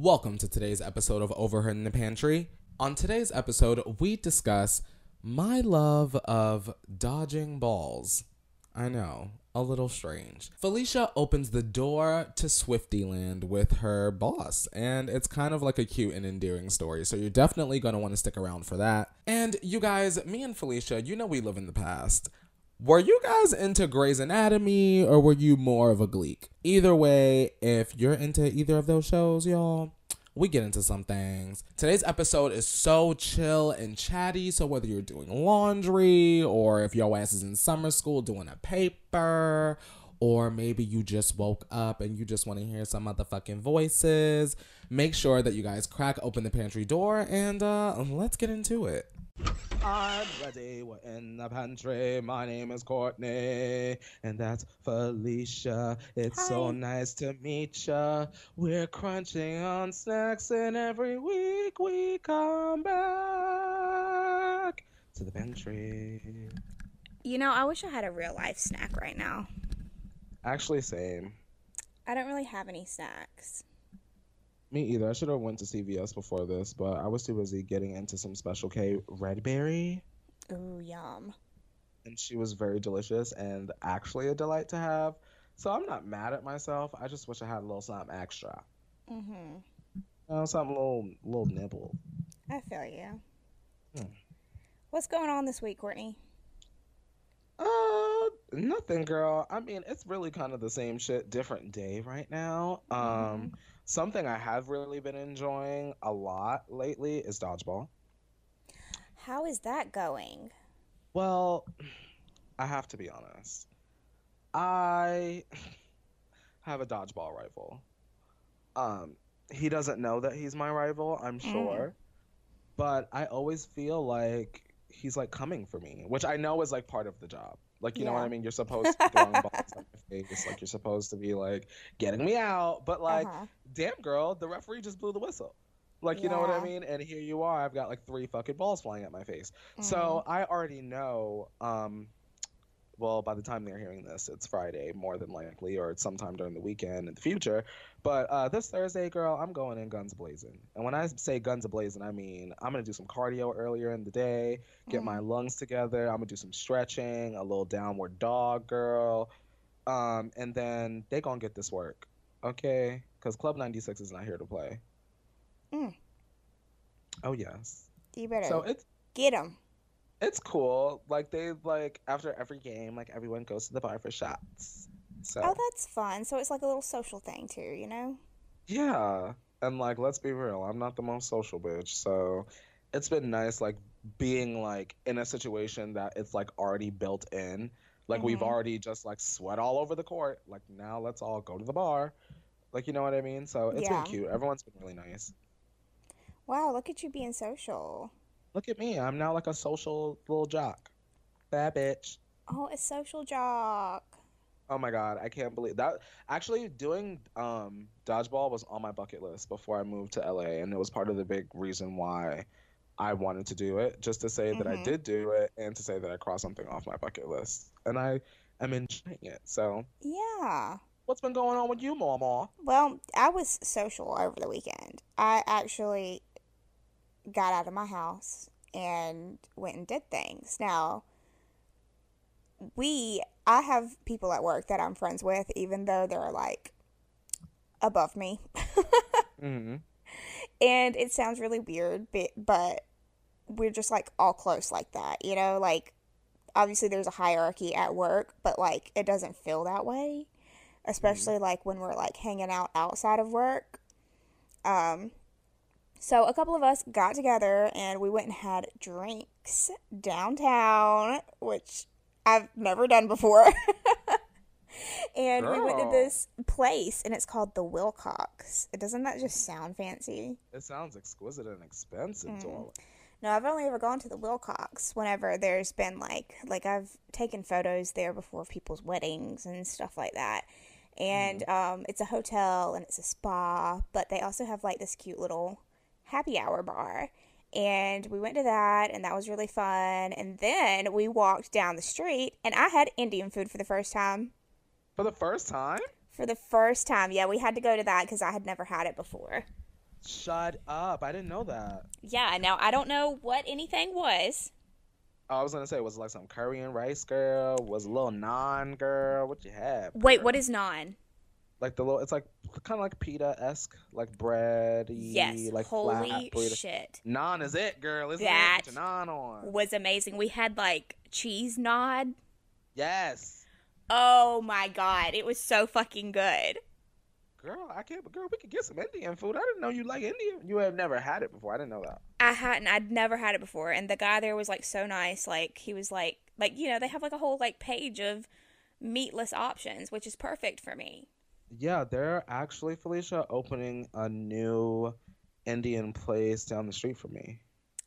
Welcome to today's episode of Overheard in the Pantry. On today's episode, we discuss my love of dodging balls. I know, a little strange. Felicia opens the door to Swiftyland with her boss, and it's kind of like a cute and endearing story, so you're definitely going to want to stick around for that. And you guys, me and Felicia, you know we live in the past. Were you guys into Grey's Anatomy or were you more of a Gleek? Either way, if you're into either of those shows, y'all, we get into some things. Today's episode is so chill and chatty. So whether you're doing laundry or if your ass is in summer school doing a paper, or maybe you just woke up and you just want to hear some motherfucking voices, make sure that you guys crack open the pantry door and uh, let's get into it. I'm ready. We're in the pantry. My name is Courtney, and that's Felicia. It's Hi. so nice to meet ya. We're crunching on snacks, and every week we come back to the pantry. You know, I wish I had a real life snack right now. Actually, same. I don't really have any snacks. Me either. I should have went to CVS before this, but I was too busy getting into some Special K Red Berry. Ooh, yum. and she was very delicious and actually a delight to have. So I'm not mad at myself. I just wish I had a little something extra. Mm-hmm. You know, something a little little nibble. I feel you. Hmm. What's going on this week, Courtney? Uh, nothing, girl. I mean, it's really kind of the same shit, different day right now. Um, Mhm. something I have really been enjoying a lot lately is dodgeball. How is that going? Well, I have to be honest. I have a dodgeball rival. Um, he doesn't know that he's my rival, I'm Mm. sure. But I always feel like he's like coming for me, which I know is like part of the job. Like, you know what I mean? You're supposed to be throwing balls at my face, like you're supposed to be like getting me out. But like, uh-huh. damn girl, the referee just blew the whistle. Like, you know what I mean? And here you are, I've got like three fucking balls flying at my face. Mm. So I already know. Um, well, by the time they're hearing this, it's Friday more than likely, or it's sometime during the weekend in the future. But uh, this Thursday, girl, I'm going in guns blazing. And when I say guns blazing, I mean I'm gonna do some cardio earlier in the day, get Mhm. my lungs together. I'm gonna do some stretching, a little downward dog, girl. Um, and then they gonna get this work, okay? Because Club 96 is not here to play. Mm. Oh yes. you better So it's get them. It's cool. Like they like after every game, like everyone goes to the bar for shots. So Oh, that's fun. So it's like a little social thing too, you know? yeah, and like let's be real, I'm not the most social bitch, so it's been nice like being like in a situation that it's like already built in. Like we've Mhm. already just like sweat all over the court. Like now let's all go to the bar. Like you know what I mean? So it's Yeah. been cute. Everyone's been really nice. Wow, look at you being social. Look at me. I'm now like a social little jock. Bad bitch. Oh, a social jock. Oh my god, I can't believe that. Actually, doing um dodgeball was on my bucket list before I moved to LA, and it was part of the big reason why I wanted to do it, just to say that I Mhm. did do it and to say that I crossed something off my bucket list. And I am enjoying it. So, Yeah. what's been going on with you, Mama? Well, I was social over the weekend. I actually got out of my house and went and did things. Now, we, I have people at work that I'm friends with, even though they're like above me. Mm-hmm. And it sounds really weird, but, but we're just like all close like that, you know? Like, obviously there's a hierarchy at work, but like it doesn't feel that way, especially like when we're like hanging out outside of work. Um, so a couple of us got together and we went and had drinks downtown, which I've never done before. and we went to this place and it's called the Wilcox. Doesn't that just sound fancy? It sounds exquisite and expensive, Mm. darling. No, I've only ever gone to the Wilcox whenever there's been like like I've taken photos there before of people's weddings and stuff like that. And um, it's a hotel and it's a spa, but they also have like this cute little happy hour bar. And we went to that, and that was really fun. And then we walked down the street, and I had Indian food for the first time. For the first time? For the first time, yeah, we had to go to that because I had never had it before. Shut up! I didn't know that. Yeah, now I don't know what anything was. Oh, I was gonna say, was it like some curry and rice girl? Was a little naan girl? What you have? Wait, what is naan? Like the little? It's like kind of like pita esque, like bread. Yes, like holy flat shit. Naan is it, girl? Isn't That it? Naan on. Was amazing. We had like cheese naan. Yes, Oh my god, it was so fucking good. girl. I can't. But girl, we could get some Indian food. I didn't know you like Indian. You have never had it before. I didn't know that. I hadn't I'd never had it before and the guy there was like so nice like he was like like you know they have like a whole like page of meatless options which is perfect for me. Yeah, they're actually Felicia opening a new Indian place down the street from me.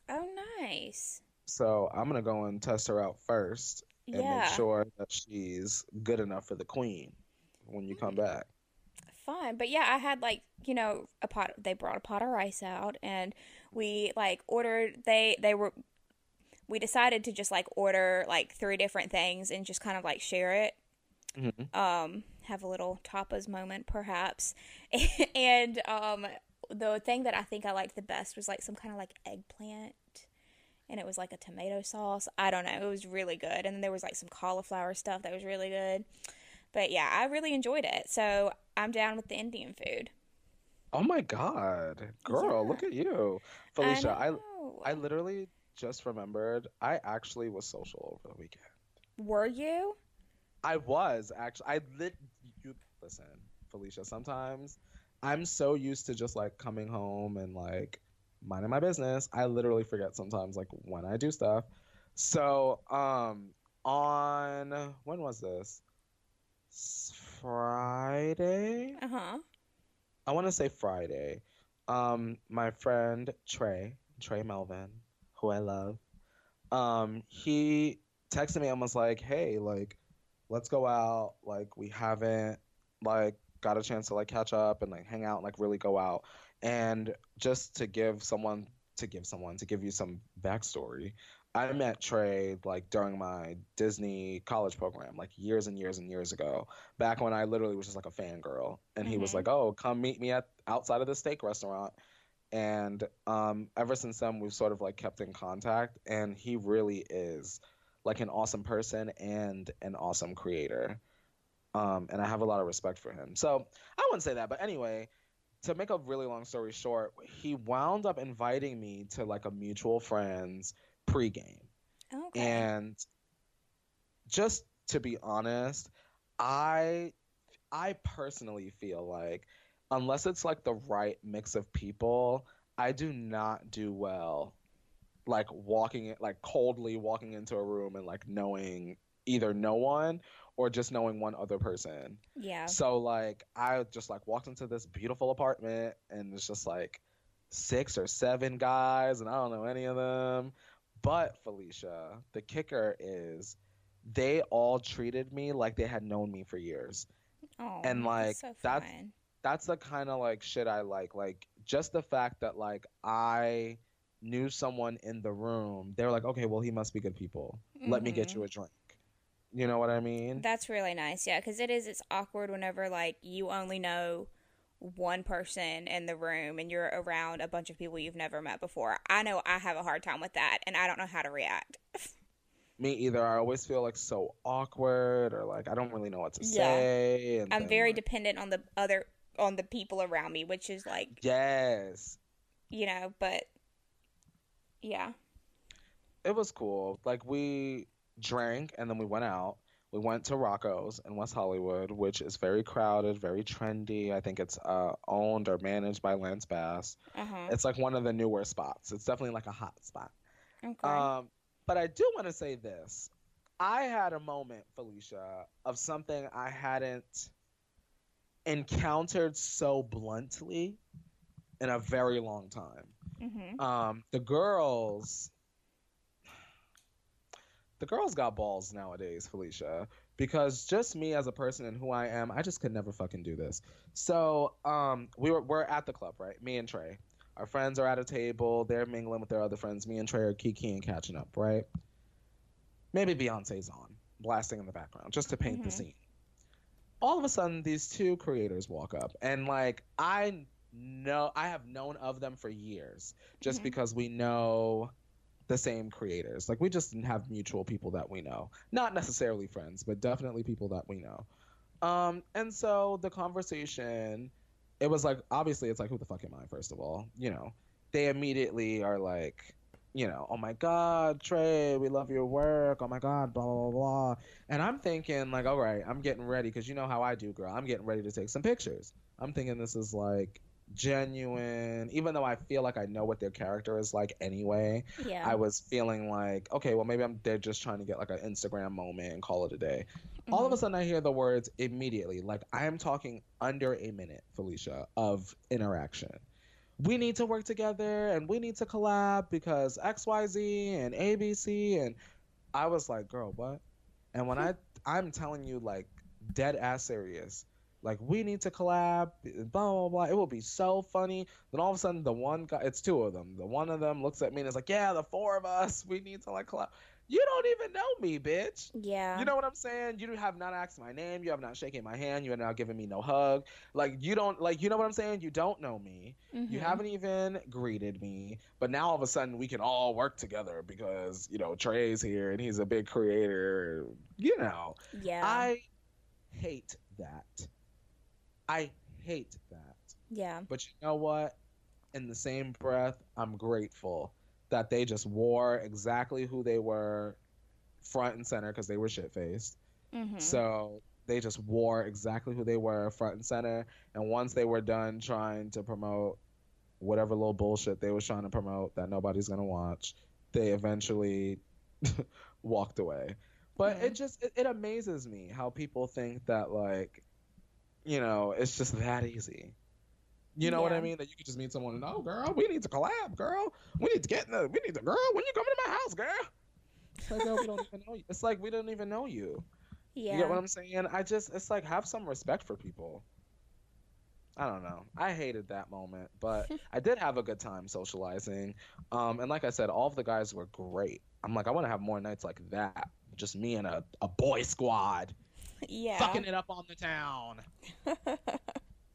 Oh nice. So I'm gonna go and test her out first and Yeah. make sure that she's good enough for the queen when you come back. Fun. But yeah, I had like, you know, a pot they brought a pot of rice out and we like ordered they they were we decided to just like order like three different things and just kind of like share it. Mhm. Um have a little tapas moment perhaps. and um the thing that I think I liked the best was like some kind of like eggplant and it was like a tomato sauce. I don't know. It was really good. And then there was like some cauliflower stuff that was really good. But yeah, I really enjoyed it. So I'm down with the Indian food. Oh my God, girl, Yeah. look at you, Felicia. I, know. I literally just remembered I actually was social over the weekend. were you? I was actually. I lit. You listen, Felicia. Sometimes I'm so used to just like coming home and like minding my business. I literally forget sometimes like when I do stuff. So um on when was this? Friday. Uh huh. I want to say Friday. Um, my friend Trey, Trey Melvin, who I love, um, he texted me and was like, "Hey, like, let's go out. Like, we haven't like got a chance to like catch up and like hang out, and, like really go out." And just to give someone to give someone to give you some backstory, I met Trey like during my Disney college program, like years and years and years ago back when I literally was just like a fangirl. And he was Mhm. like, "Oh, come meet me at outside of the steak restaurant." And um, ever since then, we've sort of like kept in contact. And he really is like an awesome person and an awesome creator. Um, and I have a lot of respect for him. So I wouldn't say that, but anyway, to make a really long story short, he wound up inviting me to like a mutual friend's pregame. Okay. And just to be honest, I I personally feel like unless it's like the right mix of people, I do not do well like walking it like coldly walking into a room and like knowing either no one or just knowing one other person. yeah. So like I just like walked into this beautiful apartment and it's just like six or seven guys and I don't know any of them. But Felicia, the kicker is they all treated me like they had known me for years. Oh, and, like, that's so that's- That's the kind of like shit I like. Like just the fact that like I knew someone in the room. They were like, "Okay, well he must be good people. Let me get Mhm. you a drink." You know what I mean? That's really nice. Yeah, because it is. It's awkward whenever like you only know one person in the room and you're around a bunch of people you've never met before. I know I have a hard time with that, and I don't know how to react. Me either. I always feel like so awkward or like I don't really know what to Yeah. say. And I'm very like, dependent on the other on the people around me, which is like yes. you know, but yeah. It was cool. Like we drank and then we went out. We went to Rocco's in West Hollywood, which is very crowded, very trendy. I think it's uh, owned or managed by Lance Bass. Uh huh. It's like one of the newer spots. It's definitely like a hot spot. Okay. Um, but I do want to say this. I had a moment, Felicia, of something I hadn't encountered so bluntly in a very long time. Mm-hmm. Um, the girls, the girls got balls nowadays, Felicia, because just me as a person and who I am, I just could never fucking do this. So, um, we were we're at the club, right? Me and Trey. Our friends are at a table. They're mingling with their other friends. Me and Trey are kiki and catching up, right? Maybe Beyonce's on, blasting in the background, just to paint the Mhm. scene. All of a sudden, these two creators walk up, and like I know I have known of them for years just Mhm. because we know the same creators. Like we just have mutual people that we know. Not necessarily friends, but definitely people that we know. Um and so the conversation it was like obviously it's like who the fuck am I first of all, you know. They immediately are like you know, oh my God, Trey, we love your work. Oh my God, blah, blah, blah, blah. And I'm thinking, like, all right, I'm getting ready because you know how I do, girl. I'm getting ready to take some pictures. I'm thinking this is like genuine, even though I feel like I know what their character is like anyway. Yeah. I was feeling like, okay, well, maybe I'm they're just trying to get like an Instagram moment and call it a day. All of a mm-hmm. sudden, I hear the words immediately. Like I am talking under a minute, Felicia, of interaction. We need to work together and we need to collab because X, Y, Z and ABC and I was like, girl, what? And when hmm. I I'm telling you like dead ass serious. Like we need to collab, blah blah blah. It will be so funny. Then all of a sudden, the one guy, it's two of them. The one of them looks at me and is like, "Yeah, the four of us, we need to like collab." You don't even know me, bitch. Yeah. You know what I'm saying? You have not asked my name. You have not shaken my hand. You have not given me no hug. Like you don't like. You know what I'm saying? You don't know me. You Mhm. haven't even greeted me. But now all of a sudden we can all work together because you know Trey's here and he's a big creator. You know. Yeah. I hate that. I hate that. yeah. But you know what? In the same breath, I'm grateful that they just wore exactly who they were front and center because they were shit faced. hmm So they just wore exactly who they were front and center. And once they were done trying to promote whatever little bullshit they was trying to promote that nobody's gonna watch, they eventually walked away. But it just it, it amazes me how people think that like, you know, it's just that easy. You know what I mean? That you could just meet someone and oh girl, we need to collab, girl. We need to get in the we need to girl, when you coming to my house, girl? It's like, girl, we don't even know you. It's like we don't even know you. Yeah. You get what I'm saying? I just it's like have some respect for people. I don't know. I hated that moment, but I did have a good time socializing. Um, and like I said, all of the guys were great. I'm like, I want to have more nights like that. Just me and a, a boy squad yeah. fucking it up on the town,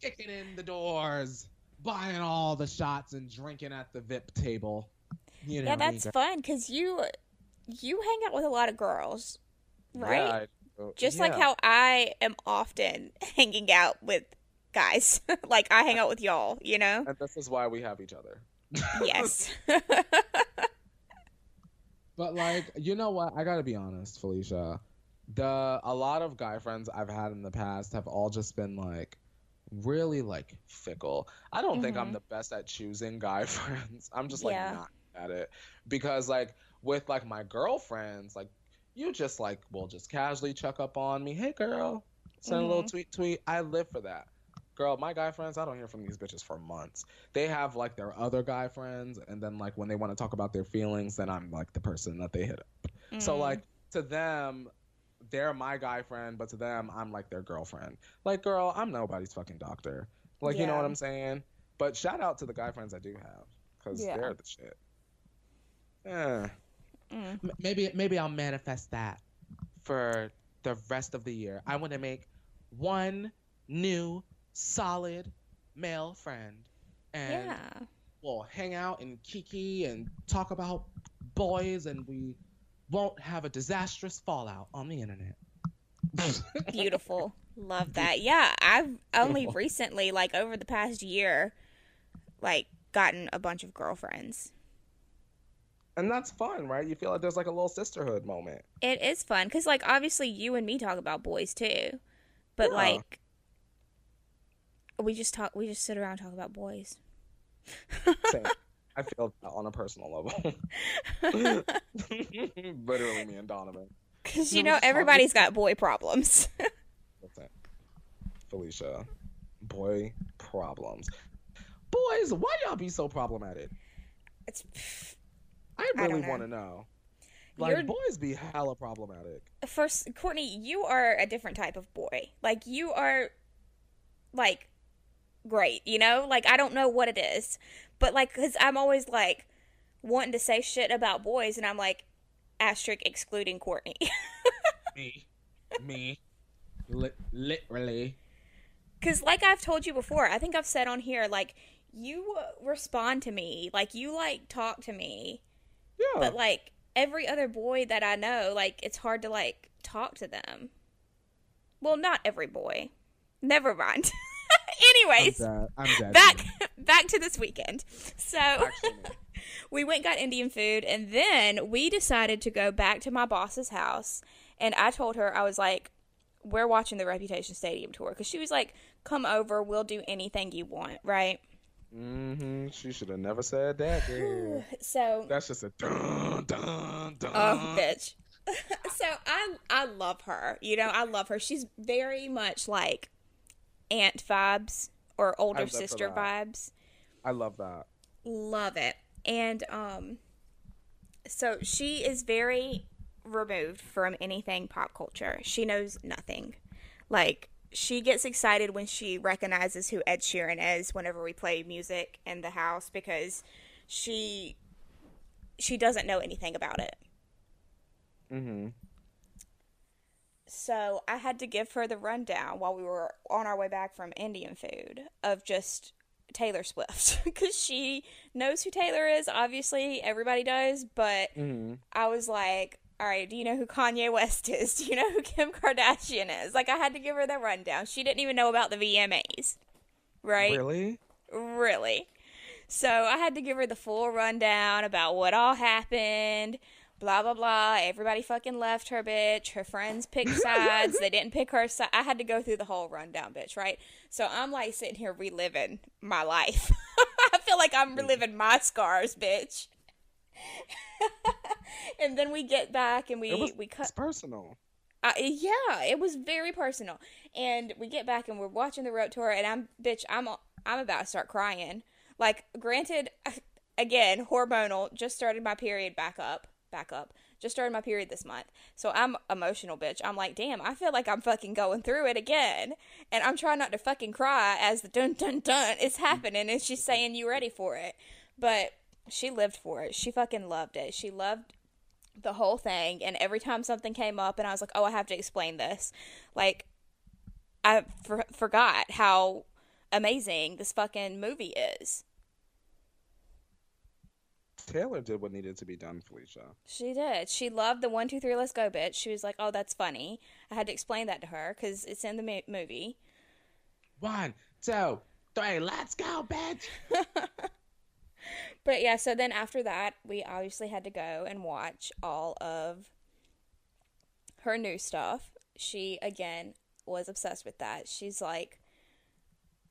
kicking in the doors, buying all the shots and drinking at the VIP table. You know, yeah, that's girl. fun because you you hang out with a lot of girls, right? Yeah, I do. Just like how I am often hanging out with guys. like I hang out with y'all, you know? And this is why we have each other. yes. But like, you know what? I gotta be honest, Felicia. The a lot of guy friends I've had in the past have all just been like really like fickle. I don't think I'm Mhm. the best at choosing guy friends. I'm just like Yeah. not at it because like with like my girlfriends, like you just like will just casually check up on me. Hey girl, send a little Mhm. tweet tweet. I live for that. Girl, my guy friends, I don't hear from these bitches for months. They have like their other guy friends, and then like when they want to talk about their feelings, then I'm like the person that they hit up. So Mm. like to them, they're my guy friend, but to them, I'm like their girlfriend. Like, girl, I'm nobody's fucking doctor. Like, you know what I'm saying? But shout out to the guy friends I do have, because Yeah. they're the shit. Yeah. Mm. Maybe maybe I'll manifest that for the rest of the year. I want to make one new solid male friend, and yeah. we'll hang out and kiki and talk about boys, and we won't have a disastrous fallout on the internet. Beautiful. Love that. Yeah, I've only Beautiful. recently, like over the past year, like gotten a bunch of girlfriends. and that's fun, right? You feel like there's like a little sisterhood moment. It is fun because, like, obviously you and me talk about boys too, but Yeah. like we just talk. We just sit around and talk about boys. Same. I feel that on a personal level. Literally, me and Donovan. Because you know everybody's got boy problems. What's that? Felicia. Boy problems. Boys, why y'all be so problematic? it's I I really want to know. Like, You're- boys be hella problematic. first, Courtney. You are a different type of boy. Like you are, like, great. You know, like I don't know what it is, but like, because I'm always like wanting to say shit about boys, and I'm like, asterisk excluding Courtney. Me. Me. Li- literally. Because, like I've told you before, I think I've said on here, like, you respond to me. Like, you, like, talk to me. Yeah. But, like, every other boy that I know, like, it's hard to, like, talk to them. Well, not every boy. Never mind. Anyways, I'm dead. I'm dead. back back to this weekend. So we went and got Indian food, and then we decided to go back to my boss's house. And I told her I was like, "We're watching the Reputation Stadium tour," because she was like, "Come over, we'll do anything you want." Right? Mm-hmm. She should have never said that. girl. So That's just a dun dun dun. Oh, bitch. so I I love her. You know, I love her. She's very much like aunt vibes or older sister vibes. I love that. Love it. And um so she is very removed from anything pop culture. She knows nothing. Like she gets excited when she recognizes who Ed Sheeran is whenever we play music in the house because she she doesn't know anything about it. Mm-hmm. So I had to give her the rundown while we were on our way back from Indian food of just Taylor Swift because she knows who Taylor is. Obviously, everybody does, but Mm-hmm. I was like, "All right, do you know who Kanye West is? Do you know who Kim Kardashian is?" Like, I had to give her the rundown. She didn't even know about the VMAs, right? Really? Really. So I had to give her the full rundown about what all happened. Blah blah blah. Everybody fucking left her, bitch. Her friends picked sides. they didn't pick her side. I had to go through the whole rundown, bitch. Right. So I'm like sitting here reliving my life. I feel like I'm reliving my scars, bitch. and then we get back and we was, we cut it's personal. uh, yeah, it was very personal. And we get back and we're watching the road tour, and I'm bitch, I'm I'm about to start crying. Like, granted, again, hormonal. Just started my period back up, back up. Just started my period this month, so I'm emotional, bitch. I'm like, damn, I feel like I'm fucking going through it again, and I'm trying not to fucking cry as the dun dun dun is mm-hmm. happening, and she's saying you ready for it, but she lived for it. She fucking loved it. She loved the whole thing and every time something came up and i was like oh i have to explain this like i for- forgot how amazing this fucking movie is Taylor did what needed to be done, Felicia. she did she loved the one two three let's go bitch she was like oh that's funny i had to explain that to her because it's in the mo- movie One, two, three, let's go, bitch. But yeah, so then after that, we obviously had to go and watch all of her new stuff. She, again, was obsessed with that. She's like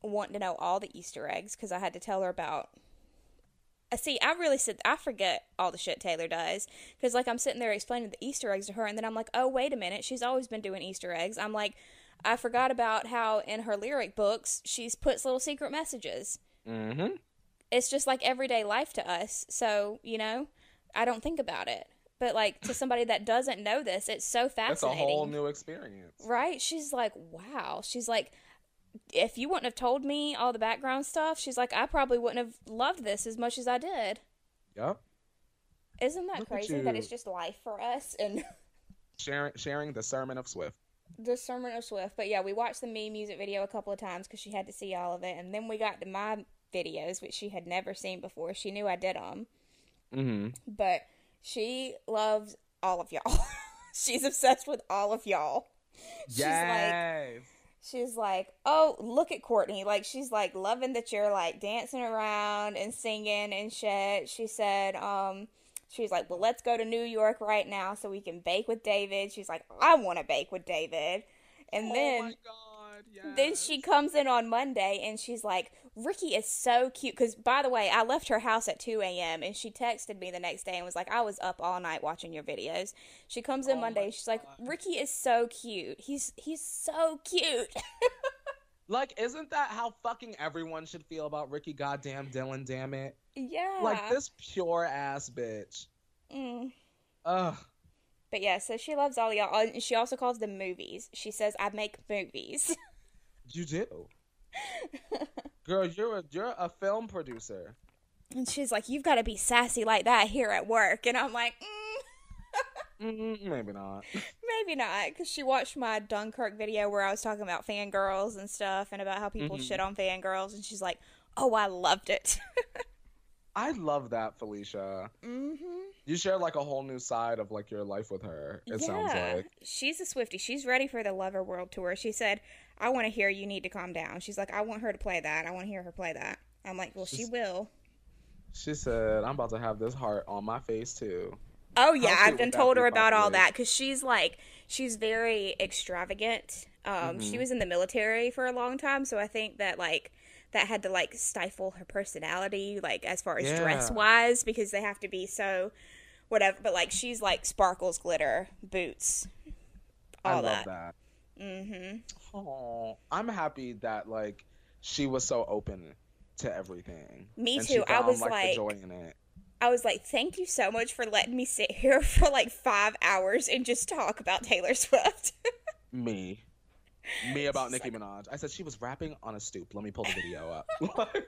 wanting to know all the Easter eggs because I had to tell her about. I see. I really said I forget all the shit Taylor does because like I'm sitting there explaining the Easter eggs to her, and then I'm like, oh wait a minute, she's always been doing Easter eggs. I'm like, I forgot about how in her lyric books she's puts little secret messages Mm-hmm. it's just like everyday life to us. So, you know, I don't think about it. But like to somebody that doesn't know this, it's so fascinating. It's a whole new experience. right? She's like, "Wow." She's like, "If you wouldn't have told me all the background stuff, she's like, I probably wouldn't have loved this as much as I did." Yep. Isn't that Look crazy that it's just life for us and Sharing sharing the sermon of Swift. the sermon of Swift? But yeah, we watched the me music video a couple of times because she had to see all of it, and then we got to my videos, which she had never seen before. She knew I did them. Mm-hmm. but she loves all of y'all. She's obsessed with all of y'all. She's like Yes. She's like, "Oh, look at Courtney." Like she's like loving that you're like dancing around and singing and shit. She said um she's like, "Well, let's go to New York right now so we can bake with David." She's like, "I want to bake with David." And oh then my God. Yes. then she comes in on Monday and she's like, Ricky is so cute. Because, by the way, I left her house at 2 a.m. and she texted me the next day and was like, I was up all night watching your videos. She comes in Oh Monday she's like, Ricky is so cute. He's he's so cute. Like, isn't that how fucking everyone should feel about Ricky goddamn Dylan, damn it? yeah. Like this pure ass bitch. Mm. Ugh. But yeah, so she loves all y'all. And she also calls them movies. She says, I make movies. You do. Girl, you're a you're a film producer. and she's like, You've got to be sassy like that here at work. And I'm like, mm, Mm, maybe not. maybe not, because she watched my Dunkirk video where I was talking about fangirls and stuff and about how people Mhm. shit on fangirls, and she's like, "Oh, I loved it." I love that, Felicia. mm-hmm. You share like a whole new side of like your life with her. It sounds like. she's a Swifty. She's ready for the Lover World Tour. She said, "I want to hear you need to calm down." She's like, "I want her to play that. I want to hear her play that." I'm like, "Well, she will." She said, "I'm about to have this heart on my face too." Oh yeah, I've been told her about all that because she's like she's very extravagant. Um, she Mhm. was in the military for a long time, so I think that like that had to like stifle her personality, like as far as dress wise, because they have to be so whatever. But like she's like sparkles, glitter, boots, all I love that. that. Mm-hmm. Oh, I'm happy that like she was so open to everything. Me and too. She I was like, like- the joy in it. I was like, thank you so much for letting me sit here for like five hours and just talk about Taylor Swift. Me. Me about Nicki Minaj. I said she was rapping on a stoop. Let me pull the video up. like,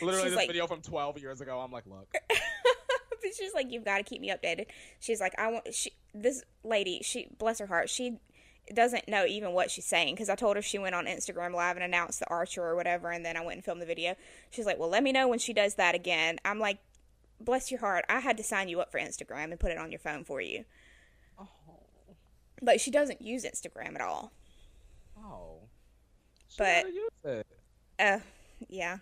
literally, She's this like- video from 12 years ago. I'm like, look. she's like, you've got to keep me updated. She's like, I want she this lady. She bless her heart. She doesn't know even what she's saying because I told her she went on Instagram live and announced the Archer or whatever, and then I went and filmed the video. She's like, well, let me know when she does that again. I'm like, bless your heart. I had to sign you up for Instagram and put it on your phone for you. Oh. But she doesn't use Instagram at all. Oh. She But- use it. Uh, yeah.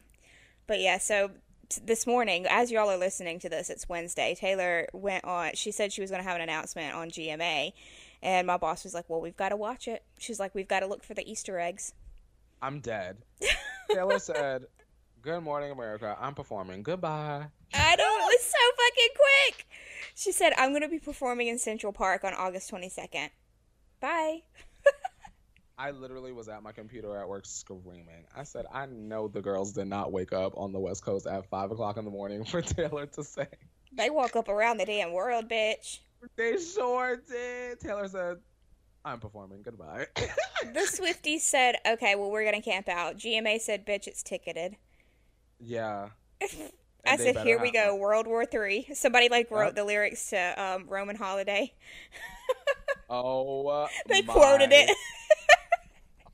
But yeah, so t- this morning, as y'all are listening to this, it's Wednesday. Taylor went on, she said she was going to have an announcement on GMA. And my boss was like, well, we've got to watch it. She's like, we've got to look for the Easter eggs. I'm dead. Taylor said, Good morning, America. I'm performing. Goodbye. I know, it was so fucking quick. She said, I'm going to be performing in Central Park on August 22nd. Bye. I literally was at my computer at work screaming. I said, I know the girls did not wake up on the West Coast at 5 o'clock in the morning for Taylor to say. They woke up around the damn world, bitch. They sure did. Taylor said, I'm performing. Goodbye. The Swifties said, okay, well, we're going to camp out. GMA said, bitch, it's ticketed. yeah. I said, "Here we go. World War Three. Somebody like wrote Yep. the lyrics to um, Roman Holiday. Oh, uh, they my- quoted it.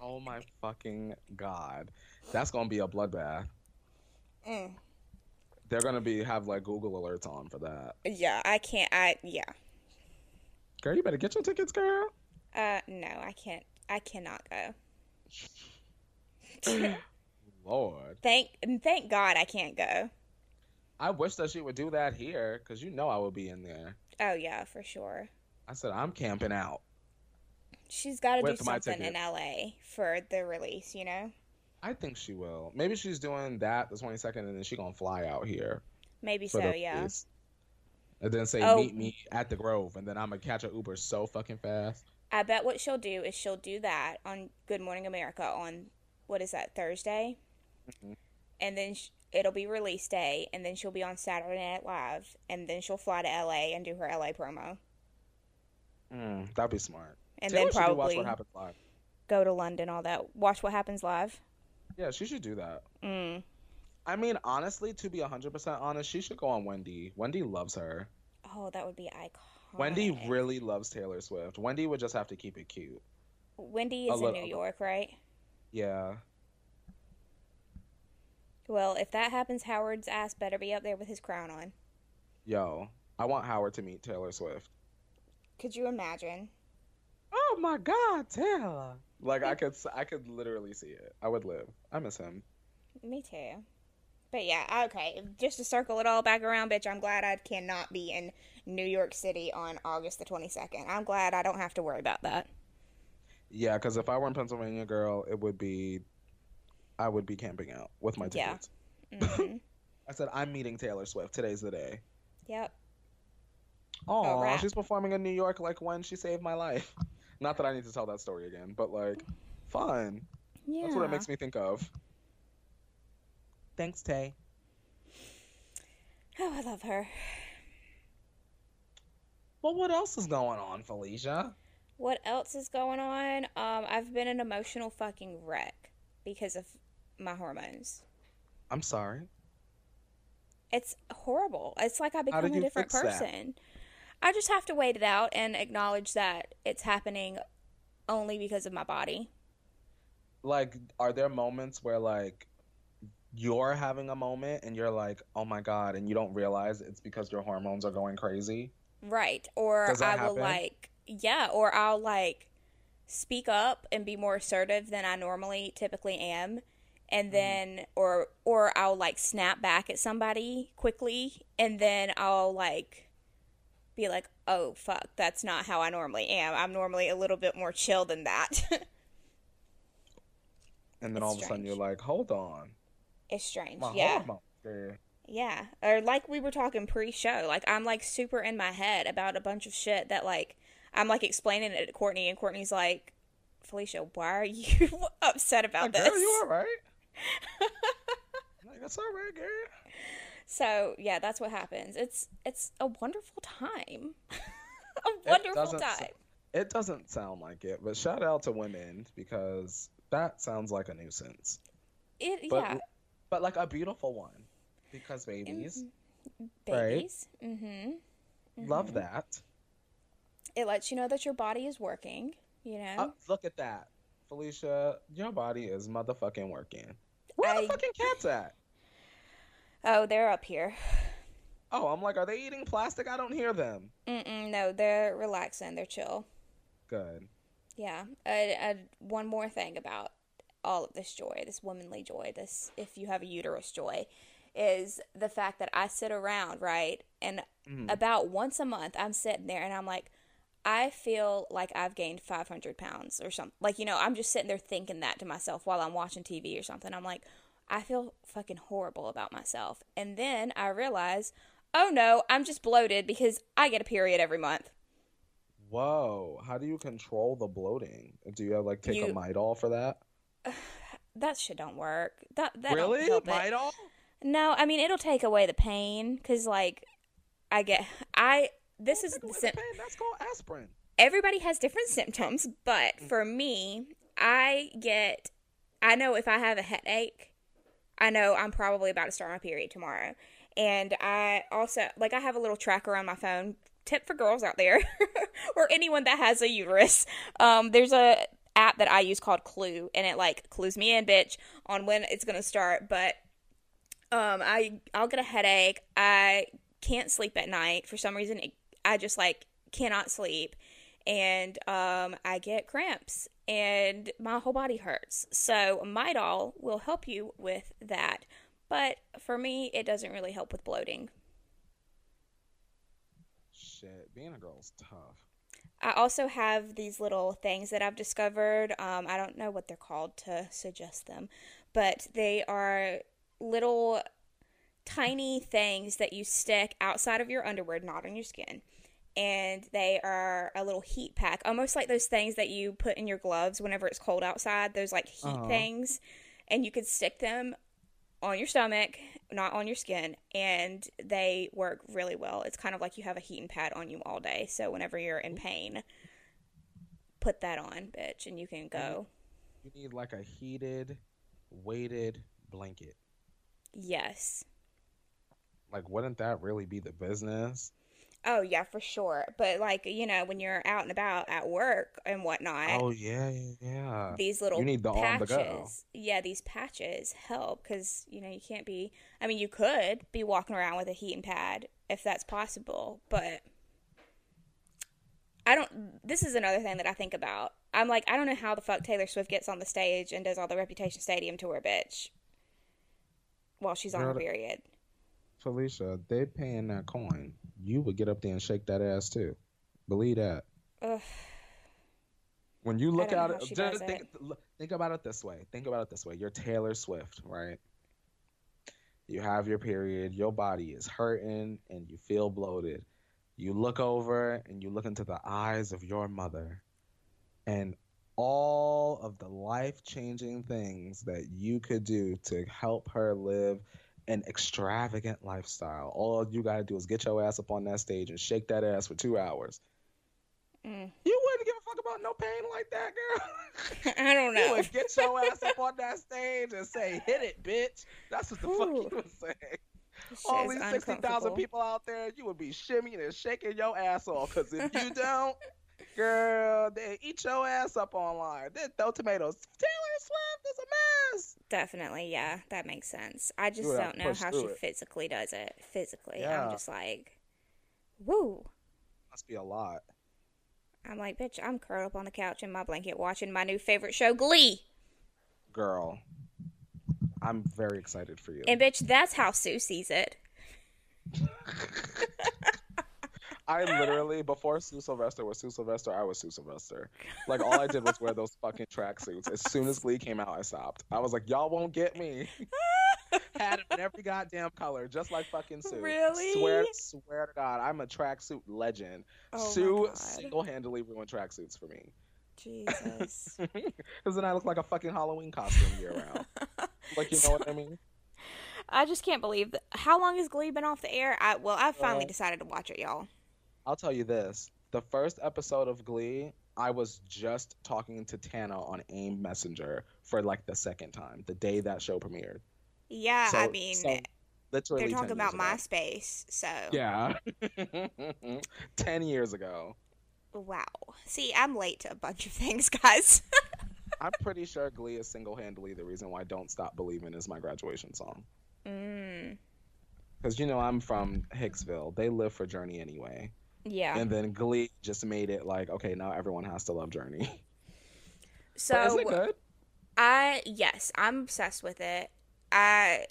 Oh my fucking god. That's gonna be a bloodbath. Mm. They're gonna be have like Google alerts on for that. Yeah, I can't. I yeah. Girl, you better get your tickets, girl. Uh, no, I can't. I cannot go. Lord. Thank thank God I can't go. I wish that she would do that here, because you know I would be in there. Oh yeah, for sure. I said I'm camping out. She's got to do something in. LA for the release. You know, I think she will. Maybe she's doing that the 22nd, and then she gonna fly out here maybe so. Yeah. release. And then say Oh. meet me at the Grove, and then I'm gonna catch a Uber so fucking fast. I bet what she'll do is she'll do that on Good Morning America on what is that Thursday, Mhm. and then sh- it'll be release day, and then she'll be on Saturday Night Live, and then she'll fly to LA and do her LA promo, Mm, that'd be smart. and then do Watch probably what happens live. go to London. All that. Watch what happens live. Yeah, she should do that. Mm. I mean, honestly, to be 100% honest, she should go on Wendy. Wendy loves her. Oh, that would be iconic. Wendy really loves Taylor Swift. Wendy would just have to keep it cute. Wendy a is in little- New York, right? Yeah. Well, if that happens, Howard's ass better be up there with his crown on. Yo, I want Howard to meet Taylor Swift. Could you imagine? Oh my God, Taylor! Like I could, I could literally see it. I would live. I miss him. Me too. But yeah, okay. Just to circle it all back around, bitch, I'm glad I cannot be in New York City on August the 22nd. I'm glad I don't have to worry about that. Yeah, because if I were in Pennsylvania, girl, it would be, I would be camping out with my Yeah. tickets. hmm I said I'm meeting Taylor Swift. Today's the day. yep. Oh, she's performing in New York like when she saved my life. Not that I need to tell that story again, but like, fun. Yeah. That's what it makes me think of. Thanks, Tay. Oh, I love her. Well, what else is going on, Felicia? What else is going on? Um, I've been an emotional fucking wreck because of my hormones. I'm sorry. It's horrible. It's like I become a different fix that? person. I just have to wait it out and acknowledge that it's happening only because of my body. Like, are there moments where like you're having a moment and you're like, oh my god, and you don't realize it's because your hormones are going crazy? Right. Or I that will like yeah, or I'll like speak up and be more assertive than I normally typically am. And Mm-hmm. then or or I'll like snap back at somebody quickly and then I'll like be like, "Oh fuck, that's not how I normally am. I'm normally a little bit more chill than that." And then It's all of a sudden you're like, hold on, it's strange. my yeah. hormones. Yeah. Or like we were talking pre-show, like I'm like super in my head about a bunch of shit that like I'm like explaining it to Courtney and Courtney's like, Felicia, why are you upset about Like, this? girl, you all right? like, it's all right, girl. So yeah, that's what happens. It's it's a wonderful time. a wonderful s- time. It doesn't sound like it, but shout out to women because that sounds like a nuisance. It But yeah. But like a beautiful one because babies right. Babies. Mm-hmm. love that. It lets you know that your body is working, you know? Uh, look at that, Felicia. Your body is motherfucking working. Where I- the fucking cats at? oh, they're up here. Oh, I'm like, are they eating plastic? I don't hear them. Mm-mm, no, they're relaxing, they're chill. Good. Yeah. Uh, uh, one more thing about all of this joy, this womanly joy, this if you have a uterus joy, is the fact that I sit around, right? And Mhm. about once a month, I'm sitting there and I'm like, I feel like I've gained 500 pounds or something. Like, you know, I'm just sitting there thinking that to myself while I'm watching TV or something. I'm like, I feel fucking horrible about myself. And then I realize, oh no, I'm just bloated because I get a period every month. Whoa. How do you control the bloating? Do you have like take a You- Midol for that? That shit don't work. That that don't really? help it. Midol? No, I mean it'll take away the pain because like I get I this is Take the sim- pain. That's called aspirin. everybody has different symptoms, but for me, I get I know if I have a headache, I know I'm probably about to start my period tomorrow. And I also like I have a little tracker on my phone. Tip for girls out there or anyone that has a uterus. Um there's a app that I use called Clue and it like clues me in bitch on when it's to start, but um I I'll get a headache. I can't sleep at night for some reason. I just like cannot sleep and um, I get cramps and my whole body hurts. So Midol will help you with that, but for me, it doesn't really help with bloating. Shit, being a girl is tough. I also have these little things that I've discovered. Um, I don't know what they're called to suggest them, but they are little tiny things that you stick outside of your underwear, not on your skin. And they are a little heat pack, almost like those things that you put in your gloves whenever it's cold outside, those like heat things. And you could stick them on your stomach, not on your skin, and they work really well. It's kind of like you have a heating pad on you all day. So whenever you're in pain, put that on, bitch, and you can go. You need like a heated, weighted blanket. Yes. Like, wouldn't that really be the business? Oh yeah, for sure. But like you know, when you're out and about at work and whatnot, Oh yeah, yeah, yeah. these little You need the on the patches, yeah, these patches help because you know you can't be. I mean, you could be walking around with a heating pad if that's possible, but I don't. This is another thing that I think about. I'm like, I don't know how the fuck Taylor Swift gets on the stage and does all the Reputation Stadium tour, bitch, while she's on her period. Felicia, they paying that coin. You would get up there and shake that ass too. Believe that. Ugh. When you look at it, just think, look- think about it this way. Think about it this way. You're Taylor Swift, right? You have your period, your body is hurting, and you feel bloated. You look over and you look into the eyes of your mother, and all of the life changing things that you could do to help her live an extravagant lifestyle. All you got to do is get your ass up on that stage and shake that ass for two hours. Mm. You wouldn't give a fuck about no pain like that, girl. I don't know. You would get your ass up on that stage and say, "Hit it, bitch." That's what the fuck you would say. This all these sixty thousand people out there, you would be shimmying and shaking your ass off. Cause if you don't, girl, they eat your ass up online. They throw tomatoes. Taylor Swift is a mess. Definitely, yeah, that makes sense. I just would don't know how she it. physically does it. Physically, Yeah. I'm just like, woo. Must be a lot. I'm like, bitch, I'm curled up on the couch in my blanket watching my new favorite show, Glee. Girl, I'm very excited for you. And bitch, that's how Sue sees it. I literally before Sue Sylvester was Sue Sylvester, I was Sue Sylvester. Like all I did was wear those fucking tracksuits. As soon as Glee came out, I stopped. I was like, y'all won't get me. Had them in every goddamn color, just like fucking Sue. Really? Swear, swear to God, I'm a tracksuit legend. Oh Sue single-handedly ruined tracksuits for me. Jesus. Because then I look like a fucking Halloween costume year round. Like you know what I mean? I just can't believe that. How long has Glee been off the air? I well, I finally Uh, decided to watch it, y'all. I'll tell you this: the first episode of Glee, I was just talking to Tana on AIM Messenger for like the second time, the day that show premiered. Yeah, I mean, so literally, they're talking about. MySpace, so Yeah, ten years ago. wow. See, I'm late to a bunch of things, guys. I'm pretty sure Glee is single-handedly the reason why "Don't Stop Believing" is my graduation song. mm, Because you know I'm from Hicksville. They live for Journey anyway, yeah. and then Glee just made it like, okay, now everyone has to love Journey. So is it good? I yes, I'm obsessed with it. I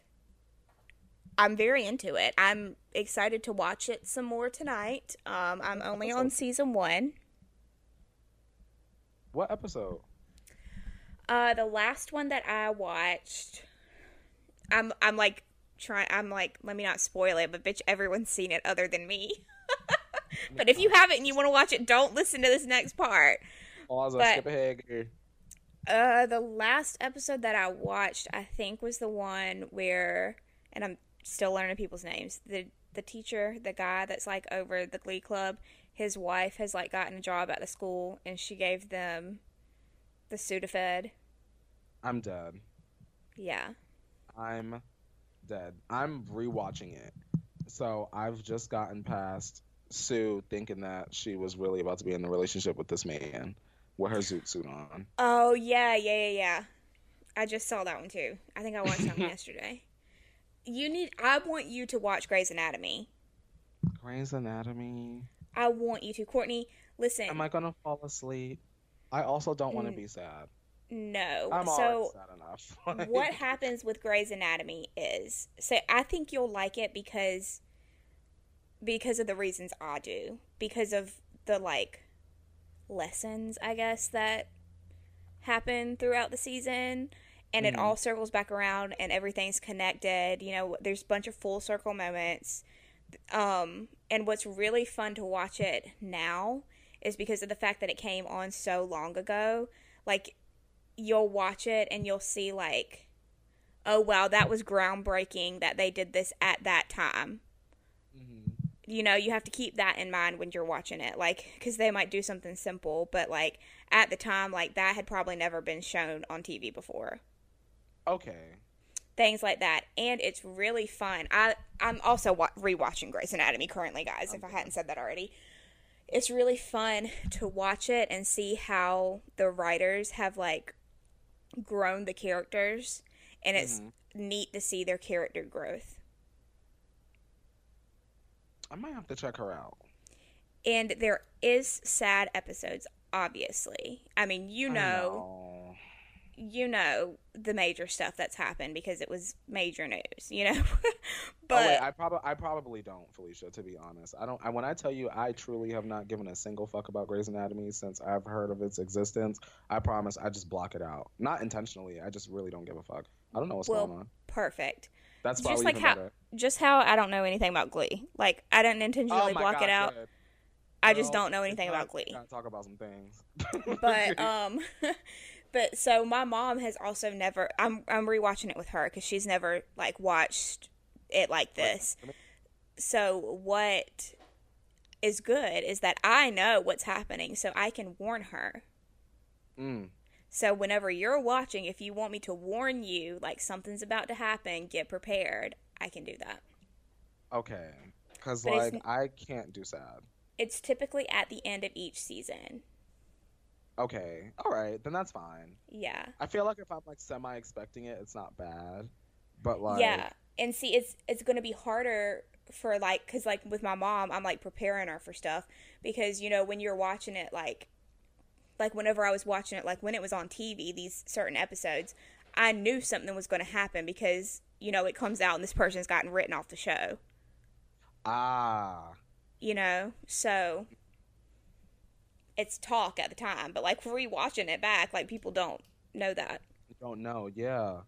I'm very into it. I'm excited to watch it some more tonight. Um, I'm only on season one. What episode? Uh, the last one that I watched, I'm I'm like trying. I'm like, let me not spoil it, but bitch, everyone's seen it other than me. but if you haven't and you want to watch it, don't listen to this next part. Pause. But- skip ahead. Uh, the last episode that I watched, I think, was the one where, and I'm still learning people's names. the The teacher, the guy that's like over the Glee Club, his wife has like gotten a job at the school, and she gave them the Sudafed. I'm dead. Yeah. I'm dead. I'm rewatching it. So I've just gotten past Sue thinking that she was really about to be in a relationship with this man with her zoot suit on. Oh yeah, yeah, yeah, yeah. I just saw that one too. I think I watched that one yesterday. You need. I want you to watch Grey's Anatomy. Grey's Anatomy. I want you to, Courtney. Listen. Am I gonna fall asleep? I also don't want to Mm. be sad. no. I'm already so sad enough. what happens with Grey's Anatomy is so I think you'll like it because because of the reasons I do. Because of the like lessons, I guess, that happen throughout the season. And it Mhm. all circles back around and everything's connected. You know, there's a bunch of full circle moments. Um, and what's really fun to watch it now is because of the fact that it came on so long ago. Like, you'll watch it and you'll see, like, oh, wow, that was groundbreaking that they did this at that time. You know, you have to keep that in mind when you're watching it. Like, because they might do something simple, but, like, at the time, like, that had probably never been shown on TV before Okay. things like that and it's really fun i i'm also wa- rewatching Grey's anatomy currently guys if i hadn't said that already it's really fun to watch it and see how the writers have like grown the characters and it's Mhm. neat to see their character growth I might have to check her out. and there is sad episodes obviously i mean you I know you know the major stuff that's happened because it was major news you know but oh wait, I probably I probably don't, Felicia. To be honest, I don't. I, when I tell you, I truly have not given a single fuck about Grey's Anatomy since I've heard of its existence. I promise, I just block it out, not intentionally. I just really don't give a fuck. I don't know what's Well, going on. perfect That's just like how better. just how I don't know anything about Glee. Like I didn't intentionally Oh block God, it out. good. I just Girl, don't know anything about Glee. Talk about some things. But um, but so my mom has also never. I'm I'm rewatching it with her because she's never like watched it like this. So what is good is that I know what's happening, so I can warn her. Mm. So whenever you're watching, if you want me to warn you, like something's about to happen, get prepared. I can do that. Okay, because like I can't do sad. It's typically at the end of each season. Okay, all right, then that's fine. Yeah. I feel like if I'm like semi expecting it, it's not bad. But like, yeah. And see, it's it's going to be harder for like cuz like with my mom, I'm like preparing her for stuff because you know when you're watching it like like whenever I was watching it like when it was on TV these certain episodes, I knew something was going to happen because you know it comes out and this person's gotten written off the show. ah, you know so it's talk at the time but like rewatching it back like people don't know that don't know. Yeah.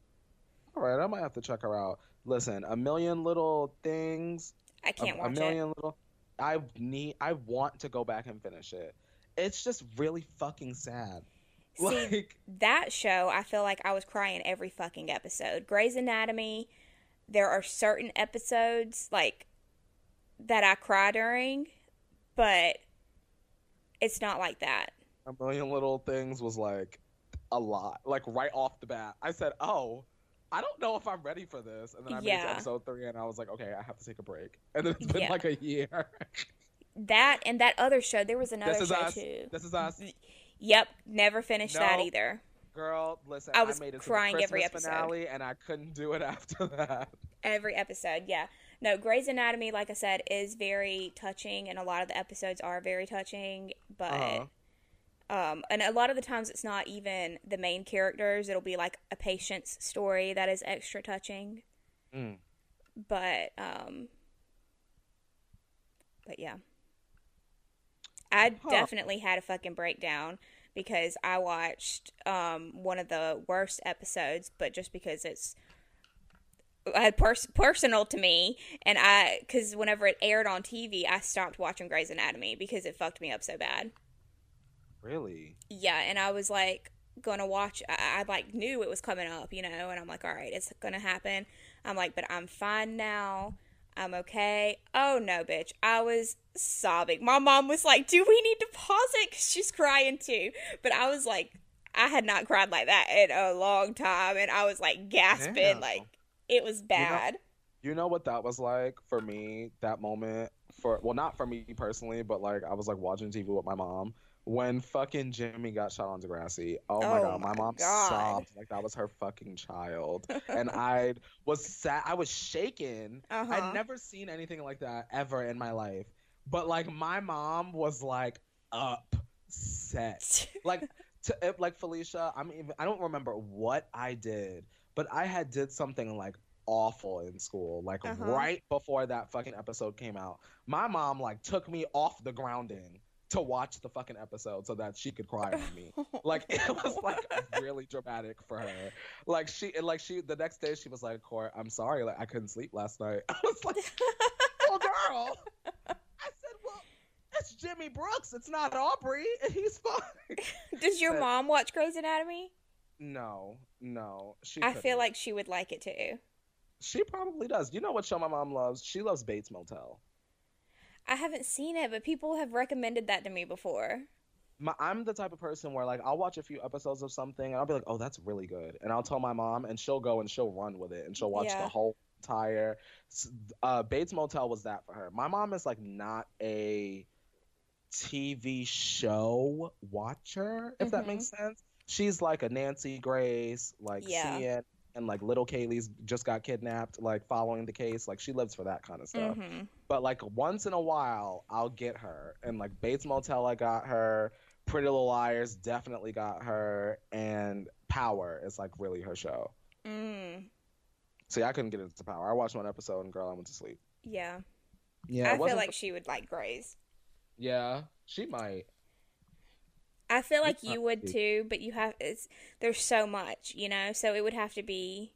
All right, I might have to check her out. Listen, a million little things. I can't watch. a watch million little. I need. I want to go back and finish it. It's just really fucking sad. see Like, that show i feel like i was crying every fucking episode grey's anatomy there are certain episodes like that i cry during but it's not like that a million little things was like a lot. Like right off the bat, I said, "Oh, I don't know if I'm ready for this." And then I made it Yeah. to episode three, and I was like, "Okay, I have to take a break." And then it's been Yeah. like a year. that and that other show there was another this is show us. too This is us, yep never finished that either girl. Listen, I was made it crying every episode. finale, and I couldn't do it after that. every episode yeah no grey's anatomy like i said is very touching and a lot of the episodes are very touching but Uh-huh. um and a lot of the times it's not even the main characters it'll be like a patient's story that is extra touching Mm. but um but yeah i Huh. definitely had a fucking breakdown because i watched um one of the worst episodes but just because it's uh, pers- personal to me. And i because whenever it aired on tv i stopped watching grey's anatomy because it fucked me up so bad. Really? yeah and i was like gonna watch I, I like knew it was coming up you know? And i'm like all right it's gonna happen. I'm like but i'm fine now i'm okay. Oh no bitch. I was sobbing. My mom was like do we need to pause it? Because she's crying too. But i was like i had not cried like that in a long time. And i was like gasping. Like it was bad. You know what that was like for me? That moment? For well, not for me personally, but like I was like watching TV with my mom when fucking Jimmy got shot on Degrassi. Oh my Oh god, my my mom God. sobbed like that was her fucking child, and I was sad. I was shaken. uh-huh I'd never seen anything like that ever in my life. But like my mom was like upset. Like to if- like Felicia, I'm even I don't remember what I did, but I had did something like awful in school like Uh-huh. right before that fucking episode came out. My mom like took me off the grounding to watch the fucking episode so that she could cry on me. Like it was like really dramatic for her. Like she like she the next day she was like, "Court, I'm sorry, like I couldn't sleep last night." I was like, "Oh girl." I said, "Well, it's Jimmy Brooks. It's not Aubrey. and He's fine." does your said- mom watch grey's anatomy No, no. She i feel couldn't. like she would like it too she probably does. You know what show my mom loves? She loves Bates Motel. I haven't seen it, but people have recommended that to me before. My, I'm the type of person where like I'll watch a few episodes of something and I'll be like, "Oh, that's really good," and I'll tell my mom, and she'll go and she'll run with it and she'll watch Yeah. the whole entire. Uh, Bates Motel was that for her. My mom is like not a TV show watcher, if that Mhm. makes sense. She's like a Nancy Grace, like Yeah. seeing and like little Kaylee's just got kidnapped, like following the case. Like she lives for that kind of stuff. hmm But like once in a while, I'll get her. And like Bates Motel, I got her. Pretty Little Liars definitely got her. And Power is like really her show. Mm, See, I couldn't get into Power. I watched one episode and girl, I went to sleep. yeah. Yeah, I feel like she would like Grey's. yeah, she might. I feel like you would too, but you have it's there's so much, you know, so it would have to be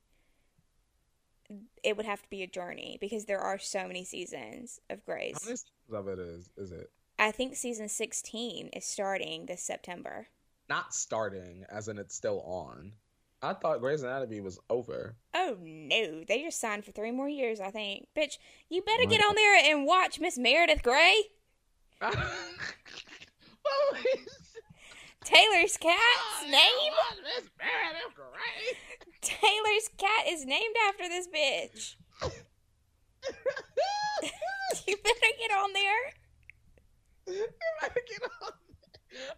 it would have to be a journey because there are so many seasons of Grey's. How many seasons of it is is it? I think season 16 is starting this September. Not starting, as in it's still on. I thought Grey's Anatomy was over. Oh no, they just signed for 3 more years, I think. Bitch, you better get on there and watch Miss Meredith Grey. Taylor's cat's name? Meredith Grey. Taylor's cat is named after this bitch. you better get on there.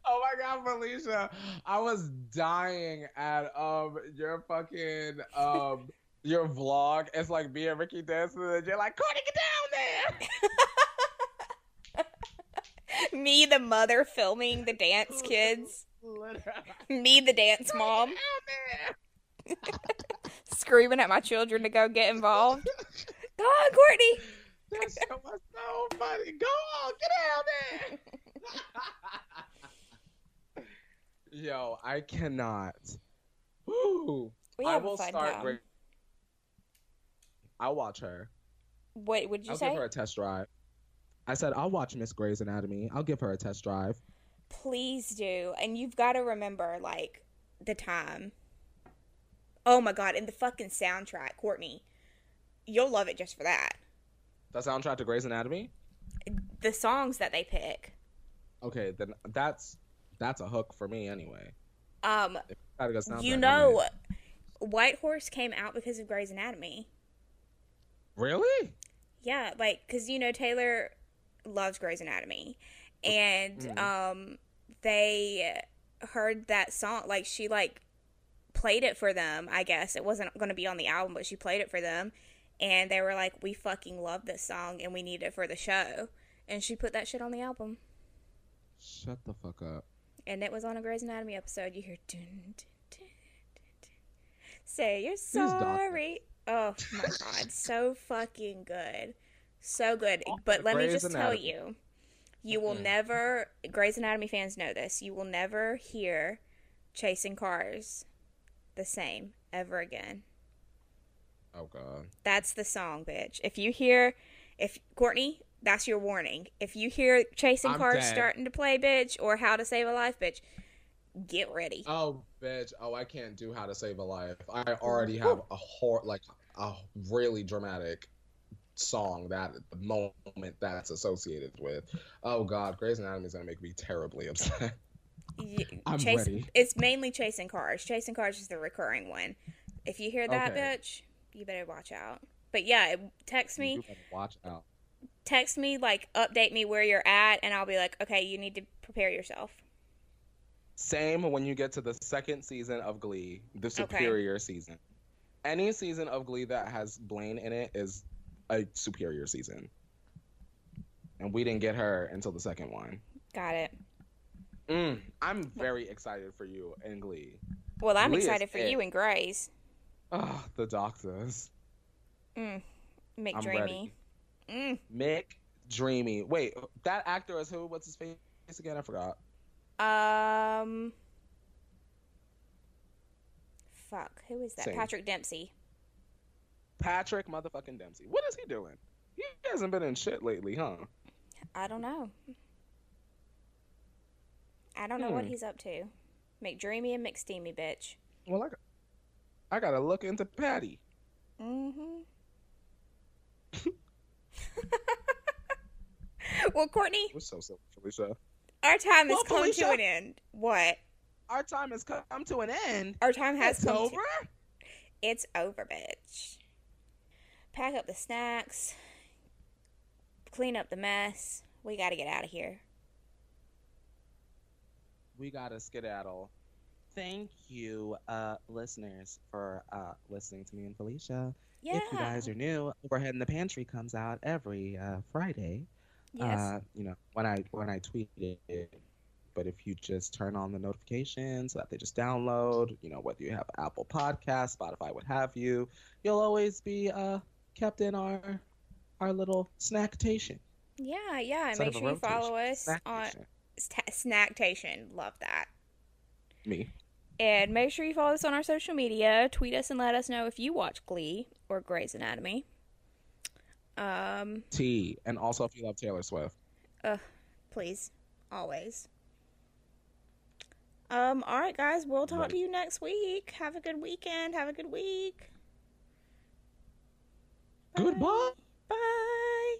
Oh my god, Felicia. I was dying at um your fucking um your vlog. It's like me and Ricky dancing and you're like, Courtney, get down there. Me, the mother, filming the dance kids. Me, the dance mom, screaming at my children to go get involved. Go on, Courtney. That shit was so funny. Go on, get down there. Yo, I cannot. Woo. We I have a will fun start time. great. I'll watch her. What would you I'll say? give her a test drive. I said I'll watch Miss Grey's Anatomy. I'll give her a test drive. Please do. And you've got to remember, like, the time. Oh my god, and the fucking soundtrack, Courtney. You'll love it just for that. The soundtrack to Grey's Anatomy. The songs that they pick. Okay, then that's that's a hook for me anyway. Um, you know. White Horse came out because of Grey's Anatomy. really? Yeah, like because you know Taylor loves Grey's Anatomy, and Mhm. um, they heard that song. Like she like played it for them. I guess it wasn't going to be on the album, but she played it for them, and they were like, "We fucking love this song, and we need it for the show." And she put that shit on the album, Shut the fuck up. and it was on a Grey's Anatomy episode. You hear dun, dun, dun. say you're sorry. Oh my god, so fucking good, so good. But let me Grey's just tell you, you will Mhm. never. Grey's Anatomy fans know this. You will never hear "Chasing Cars" the same ever again. Oh god. That's the song, bitch. If you hear, if Courtney, that's your warning. If you hear "Chasing I'm Cars" dead. starting to play, bitch, or "How to Save a Life," bitch, get ready. Oh bitch. Oh, I can't do How to Save a Life. I already have a hor like a really dramatic song that the moment that's associated with. Oh god, Grey's Anatomy is gonna make me terribly upset. Y- I'm Chase- ready. It's mainly chasing cars. Chasing cars is the recurring one. If you hear that, Okay. bitch, you better watch out. But yeah, text me, watch out. text me, like update me where you're at, and I'll be like, okay, you need to prepare yourself. Same when you get to the second season of Glee, the superior season. Any season of Glee that has Blaine in it is a superior season. And we didn't get her until the second one. Got it. Mm, I'm very excited for you in Glee. Well, I'm Glee excited for it. you and Grace. Oh, the doctors. Mm. I'm McDreamy. ready. Mm. Mick Dreamy. Wait, that actor is who? What's his face again? I forgot. Um. Fuck. Who is that? Same. Patrick Dempsey. Patrick motherfucking Dempsey. What is he doing? He hasn't been in shit lately, huh? I don't know. I don't know what Hmm. he's up to. McDreamy and McSteamy, bitch. Well, I, got, I gotta look into Patty. Mm-hmm. well, Courtney, We're so so, Felicia. our time has Well, come Felicia- to an end. What? Our time has come to an end. Our time has It's come. over. To- it's over, bitch. Pack up the snacks. Clean up the mess. We got to get out of here. We gotta skedaddle. Thank you, uh, listeners, for uh, listening to me and Felicia. Yeah. If you guys are new, Overhead in the Pantry comes out every uh, Friday. yes. Uh, you know, when I when I tweet it. But if you just turn on the notifications so that they just download, you know, whether you have Apple Podcasts, Spotify, what have you, you'll always be uh, kept in our our little snacktation. yeah, yeah. Instead make sure you follow us on snacktation. Sta- Snacktation. Love that. Me. And make sure you follow us on our social media. Tweet us and let us know if you watch Glee or Grey's Anatomy. Um, T. And also if you love Taylor Swift. Uh, please, always. Um, all right, guys, we'll talk Right. to you next week. Have a good weekend. Have a good week. Goodbye. Bye.